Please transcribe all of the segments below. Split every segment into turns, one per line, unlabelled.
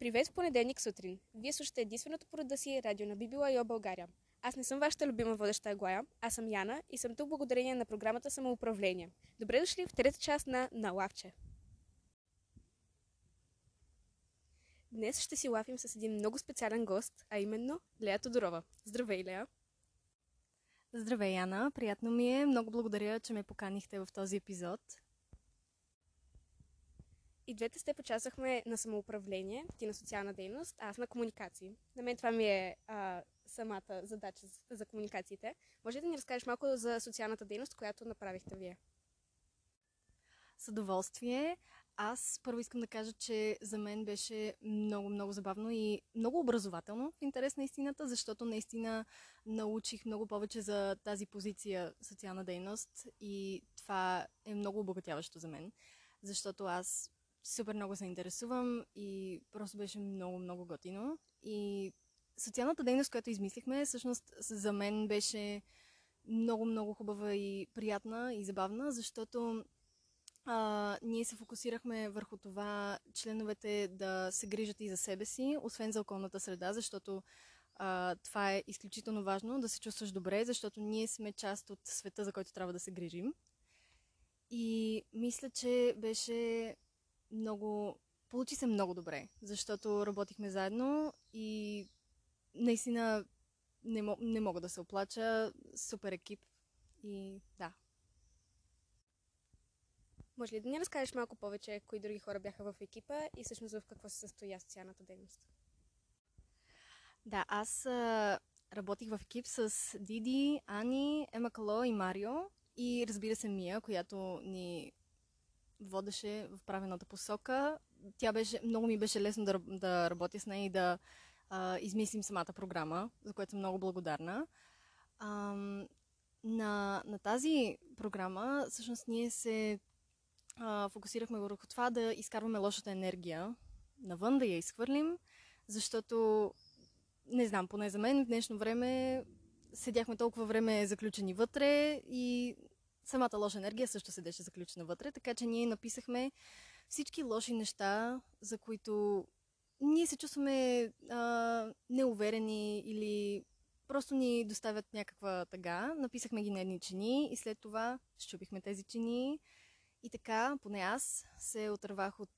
Привет в понеделник сутрин. Вие слушате единственото по си радио на BBYO България. Аз не съм вашата любима водеща Аглая, аз съм Яна и съм тук благодарение на програмата Самоуправление. Добре дошли в трета част на На лавче. Днес ще си лафим с един много специален гост, а именно Лея Тодорова. Здравей, Лея!
Здравей, Яна! Приятно ми е. Много благодаря, че ме поканихте в този епизод.
И двете сте почасахме на самоуправление, ти на социална дейност, аз на комуникации. На мен това ми е а, самата задача за, за комуникациите. Може ли да ни разкажеш малко за социалната дейност, която направихте вие?
С удоволствие. Аз първо искам да кажа, че за мен беше много, много забавно и много образователно в интерес на истината, защото наистина научих много повече за тази позиция социална дейност и това е много обогатяващо за мен, защото аз супер много се интересувам и просто беше много, много готино. И социалната дейност, която измислихме, всъщност за мен беше много, много хубава и приятна и забавна, защото а, ние се фокусирахме върху това членовете да се грижат и за себе си, освен за околната среда, защото а, това е изключително важно, да се чувстваш добре, защото ние сме част от света, за който трябва да се грижим. И мисля, че беше много... Получи се много добре, защото работихме заедно и наистина не, не мога да се оплача. Супер екип и да.
Може ли да ни разкажеш малко повече, кои други хора бяха в екипа и всъщност в какво се състоя социалната дейност?
Да, аз а, работих в екип с Диди, Ани, Ема Кало и Марио и разбира се Мия, която ни водеше в правилната посока. Тя беше, много ми беше лесно да, да работя с нея и да а, измислим самата програма, за което съм много благодарна. А, на, на тази програма, всъщност, ние се а, фокусирахме върху това да изкарваме лошата енергия навън, да я изхвърлим, защото, не знам, поне за мен в днешно време седяхме толкова време заключени вътре и самата лоша енергия също седеше заключена вътре, така че ние написахме всички лоши неща, за които ние се чувстваме а, неуверени или просто ни доставят някаква тъга. Написахме ги на едни чини и след това щупихме тези чини. И така, поне аз се отървах от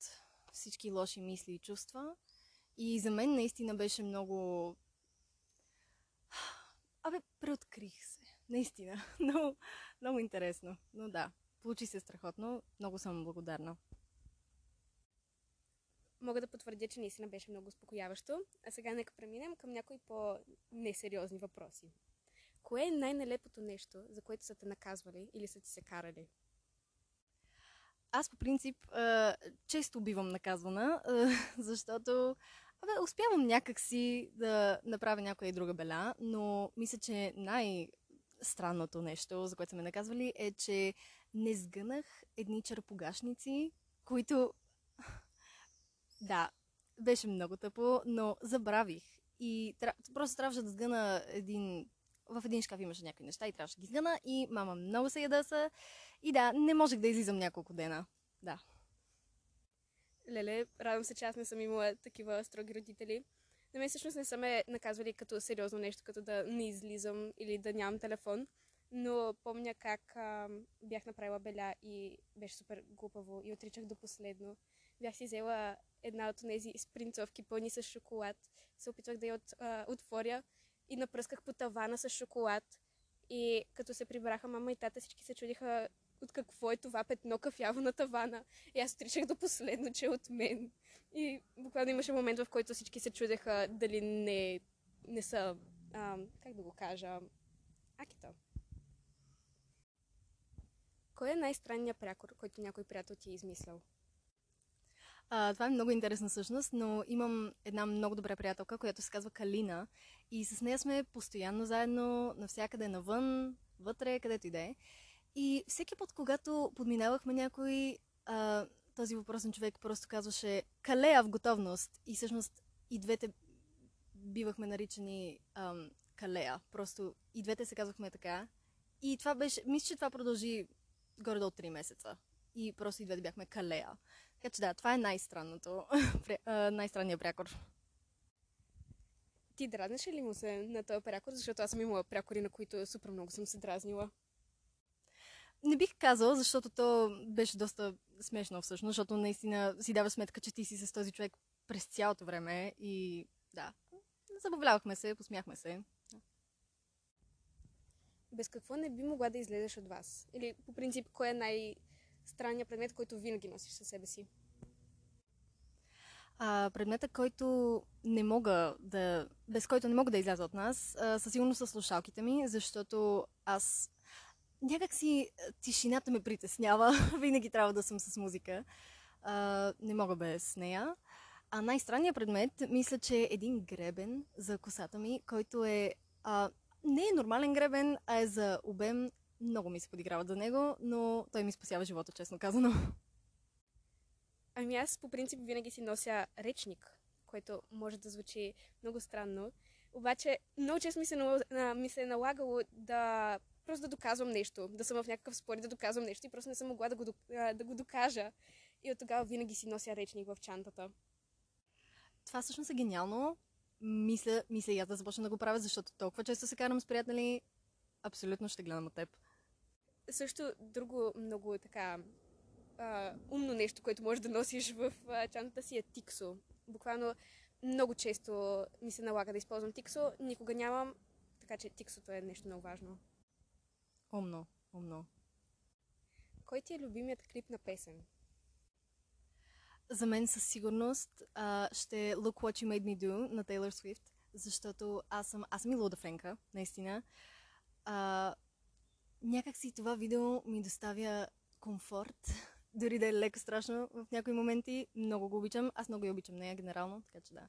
всички лоши мисли и чувства. И за мен наистина беше много... Абе, преоткрих се. Наистина. Много, много интересно. Но да, получи се страхотно. Много съм благодарна.
Мога да потвърдя, че наистина беше много успокояващо. А сега нека преминем към някои по-несериозни въпроси. Кое е най-нелепото нещо, за което са те наказвали или са ти се карали?
Аз по принцип често бивам наказвана, защото Абе, успявам някакси да направя някоя и друга беля, но мисля, че най- странното нещо, за което са ме наказвали, е, че не сгънах едни черпогашници, които... да, беше много тъпо, но забравих. И просто трябваше да сгъна един... В един шкаф имаше някакви неща и трябваше да ги сгъна и мама много се ядаса. И да, не можех да излизам няколко дена. Да.
Леле, радвам се, че аз не съм имала такива строги родители. На мен всъщност не са ме наказвали като сериозно нещо, като да не излизам или да нямам телефон. Но помня как а, бях направила беля и беше супер глупаво и отричах до последно. Бях си взела една от тези спринцовки пълни с шоколад. Се опитвах да я от, а, отворя и напръсках по тавана с шоколад. И като се прибраха мама и тата, всички се чудиха от какво е това петно кафяво на тавана. И аз отричах до последно, че е от мен. И буквално имаше момент, в който всички се чудеха дали не, не са, а, как да го кажа, акита. Кой е най-странният прякор, който някой приятел ти е измислял?
А, това е много интересна всъщност, но имам една много добра приятелка, която се казва Калина и с нея сме постоянно заедно, навсякъде навън, вътре, където и да е. И всеки път, когато подминавахме някой, а, този въпросен човек просто казваше Калея в готовност. И всъщност и двете бивахме наричани ам, Калея. Просто и двете се казвахме така. И това беше, мисля, че това продължи горе до 3 месеца. И просто и двете бяхме Калея. Така че да, това е най-странното, най-странният прякор.
Ти дразнеш ли му се на този прякор? Защото аз съм имала прякори, на които супер много съм се дразнила.
Не бих казала, защото то беше доста смешно всъщност, защото наистина си дава сметка, че ти си с този човек през цялото време и да, забавлявахме се, посмяхме се.
Без какво не би могла да излезеш от вас? Или по принцип, кой е най-странният предмет, който винаги носиш със себе си?
А, предмета, който не мога да, без който не мога да изляза от нас, а, със сигурност са слушалките ми, защото аз някак си тишината ме притеснява. Винаги трябва да съм с музика. А, не мога без нея. А най-странният предмет, мисля, че е един гребен за косата ми, който е а, не е нормален гребен, а е за обем. Много ми се подиграват за него, но той ми спасява живота, честно казано.
Ами аз по принцип винаги си нося речник, което може да звучи много странно. Обаче много често ми се, ми се е налагало да просто да доказвам нещо, да съм в някакъв спор и да доказвам нещо и просто не съм могла да го, да го докажа. И от тогава винаги си нося речник в чантата.
Това всъщност е гениално. Мисля, мисля и аз да започна да го правя, защото толкова често се карам с приятели. Абсолютно ще гледам от теб.
Също друго много така а, умно нещо, което можеш да носиш в а, чантата си е тиксо. Буквално много често ми се налага да използвам тиксо, никога нямам, така че тиксото е нещо много важно.
Умно, умно.
Кой ти е любимият клип на песен?
За мен със сигурност а, ще Look What You Made Me Do на Taylor Swift, защото аз съм, аз съм и луда Френка, наистина. А, някак си това видео ми доставя комфорт, дори да е леко страшно в някои моменти. Много го обичам. Аз много я обичам нея генерално, така че да.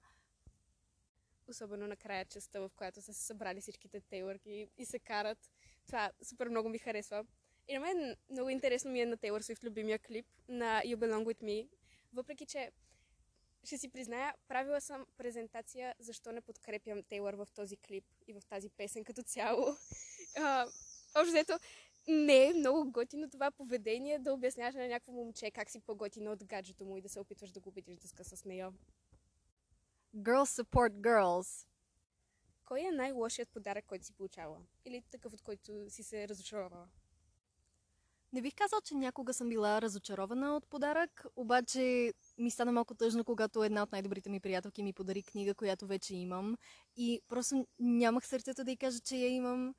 Особено на края частта, в която са се събрали всичките тейлърки и се карат. Това супер много ми харесва. И на мен много интересно ми е на Тейлор Свифт любимия клип на You Belong With Me. Въпреки, че ще си призная, правила съм презентация защо не подкрепям Тейлър в този клип и в тази песен като цяло. общо взето, не е много готино това поведение да обясняваш на някакво момче как си по-готино от гаджето му и да се опитваш да го убедиш да ска с нея.
Girls support girls.
Кой е най-лошият подарък, който си получава? Или такъв, от който си се разочаровала?
Не бих казал, че някога съм била разочарована от подарък, обаче ми стана малко тъжно, когато една от най-добрите ми приятелки ми подари книга, която вече имам. И просто нямах сърцето да й кажа, че я имам.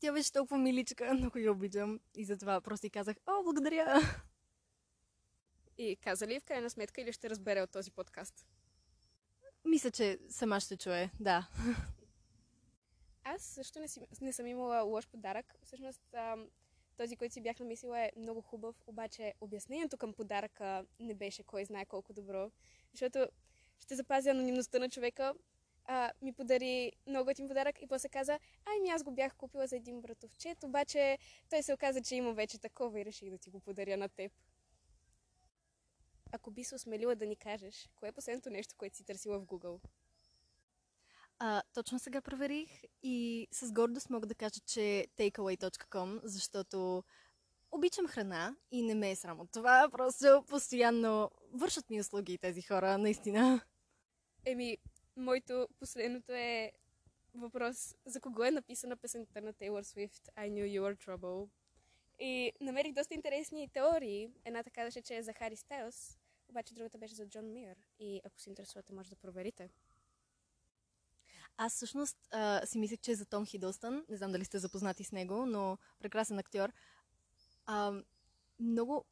Тя беше толкова миличка, много я обичам. И затова просто й казах, о, благодаря.
И каза ли в крайна сметка или ще разбере от този подкаст?
Мисля, че сама ще чуе, да.
Аз също не, си, не съм имала лош подарък. Всъщност, този, който си бях намислила е много хубав, обаче обяснението към подаръка не беше кой знае колко добро. Защото ще запазя анонимността на човека, а, ми подари много готин подарък и после каза, ай ми аз го бях купила за един братовчет, обаче той се оказа, че има вече такова и реших да ти го подаря на теб. Ако би се осмелила да ни кажеш, кое е последното нещо, което си търсила в Google?
А, точно сега проверих и с гордост мога да кажа, че takeaway.com, защото обичам храна и не ме е срам от това. Просто постоянно вършат ми услуги тези хора, наистина.
Еми, моето последното е въпрос за кого е написана песента на Taylor Swift I Knew You Were Trouble. И намерих доста интересни теории. Едната казаше, че е за Хари Стайлс, обаче другата беше за Джон Мир. И ако се интересувате, може да проверите.
Аз всъщност а, си мислех, че е за Том Хидълстън. Не знам дали сте запознати с него, но прекрасен актьор. А, много...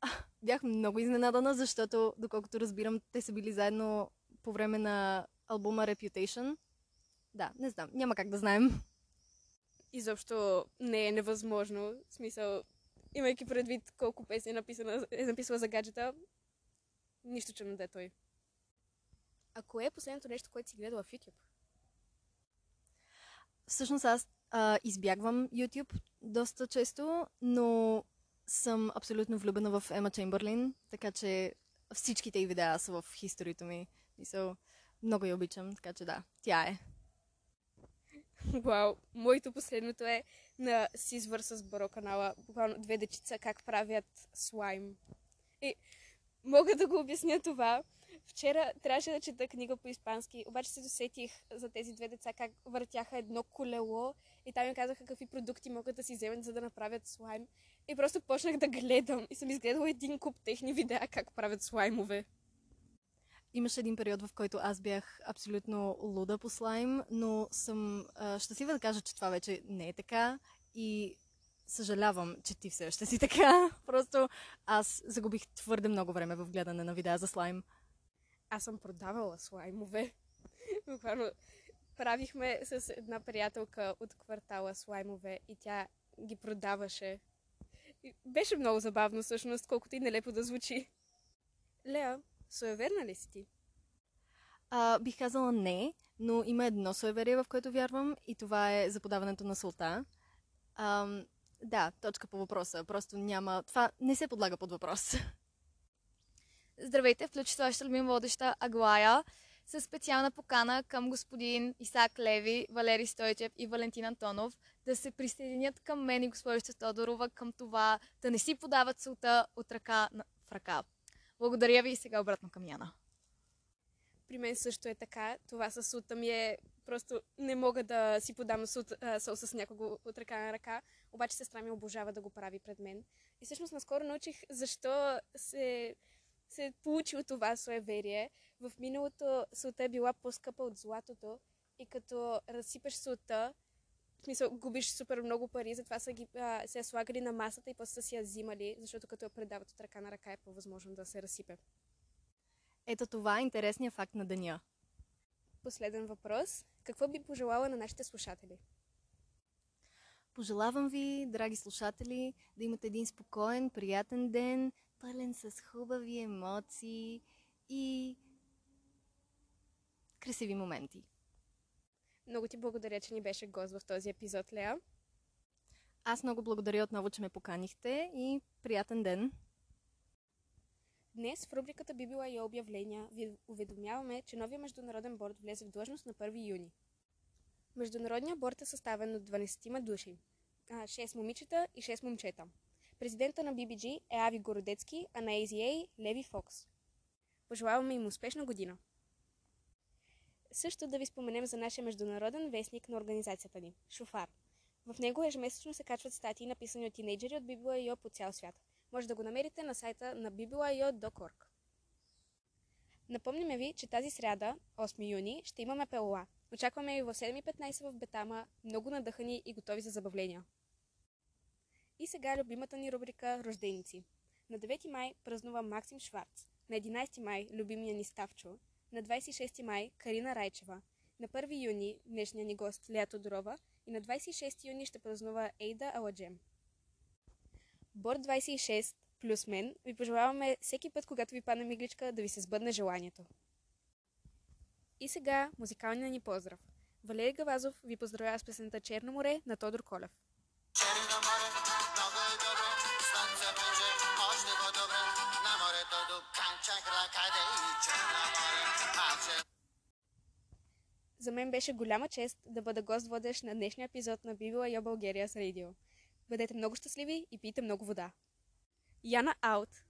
А, бях много изненадана, защото, доколкото разбирам, те са били заедно по време на албума Reputation. Да, не знам. Няма как да знаем.
Изобщо не е невъзможно. В смисъл, имайки предвид колко песни е, написана, е написала за гаджета, нищо че да е той. А кое е последното нещо, което си гледала в YouTube?
Всъщност аз а, избягвам YouTube доста често, но съм абсолютно влюбена в Ема Чембърлин, така че всичките й видеа са в историята ми. И so, много я обичам, така че да, тя е.
Вау, моето последното е на Сизвър с Баро канала. Буквално две дечица как правят слайм. И мога да го обясня това. Вчера трябваше да чета книга по испански, обаче се досетих за тези две деца как въртяха едно колело и там ми казаха какви продукти могат да си вземат, за да направят слайм. И просто почнах да гледам и съм изгледала един куп техни видеа как правят слаймове.
Имаше един период, в който аз бях абсолютно луда по слайм, но съм а, щастлива да кажа, че това вече не е така и съжалявам, че ти все още си така. Просто аз загубих твърде много време в гледане на видеа за слайм.
Аз съм продавала слаймове. Буквално правихме с една приятелка от квартала слаймове и тя ги продаваше. И беше много забавно всъщност, колкото и нелепо да звучи. Леа, суеверна ли си ти?
А, бих казала не, но има едно суеверие, в което вярвам и това е за подаването на солта. Ам, да, точка по въпроса. Просто няма... Това не се подлага под въпрос.
Здравейте, включително вашата любима водеща Аглая с специална покана към господин Исак Леви, Валери Стойчев и Валентин Антонов да се присъединят към мен и госпожица Тодорова към това да не си подават солта от ръка на... в ръка. Благодаря ви и сега обратно към Яна.
При мен също е така. Това с сута ми е... Просто не мога да си подам сол с някого от ръка на ръка, обаче сестра ми обожава да го прави пред мен. И всъщност наскоро научих защо се, се е получило това суеверие. В миналото султа е била по-скъпа от златото и като разсипеш султа, в смисъл, губиш супер много пари, затова са ги, а, се я слагали на масата и после са си я взимали, защото като я предават от ръка на ръка е по-възможно да се разсипе.
Ето това е интересният факт на деня.
Последен въпрос. Какво би пожелала на нашите слушатели?
Пожелавам ви, драги слушатели, да имате един спокоен, приятен ден, пълен с хубави емоции и красиви моменти.
Много ти благодаря, че ни беше гост в този епизод, Леа.
Аз много благодаря отново, че ме поканихте и приятен ден.
Днес в рубриката Би и обявления ви уведомяваме, че новия международен борд влезе в длъжност на 1 юни. Международният борд е съставен от 12 души. 6 момичета и 6 момчета. Президента на BBG е Ави Городецки, а на AZA – Леви Фокс. Пожелаваме им успешна година! Също да ви споменем за нашия международен вестник на организацията ни – Шофар. В него ежемесечно се качват статии, написани от тинейджери от BBLIO по цял свят. Може да го намерите на сайта на BBLIO.org. Напомняме ви, че тази сряда, 8 юни, ще имаме ПЛА. Очакваме ви в 7.15 в Бетама, много надъхани и готови за забавления. И сега любимата ни рубрика Рожденици. На 9 май празнува Максим Шварц. На 11 май любимия ни Ставчо. На 26 май Карина Райчева. На 1 юни днешния ни гост Лея Тодорова. И на 26 юни ще празнува Ейда Аладжем. Борд 26 плюс мен ви пожелаваме всеки път, когато ви падне мигличка, да ви се сбъдне желанието. И сега музикалния ни поздрав. Валерий Гавазов ви поздравява с песента Черно море на Тодор Колев.
Черно море, много е добро, слънце пече, още по-добре, на морето до канча кракаде и Черно море, а че...
За мен беше голяма чест да бъда гост водещ на днешния епизод на Бибила Йо България с Радио. Бъдете много щастливи и пийте много вода. Яна аут!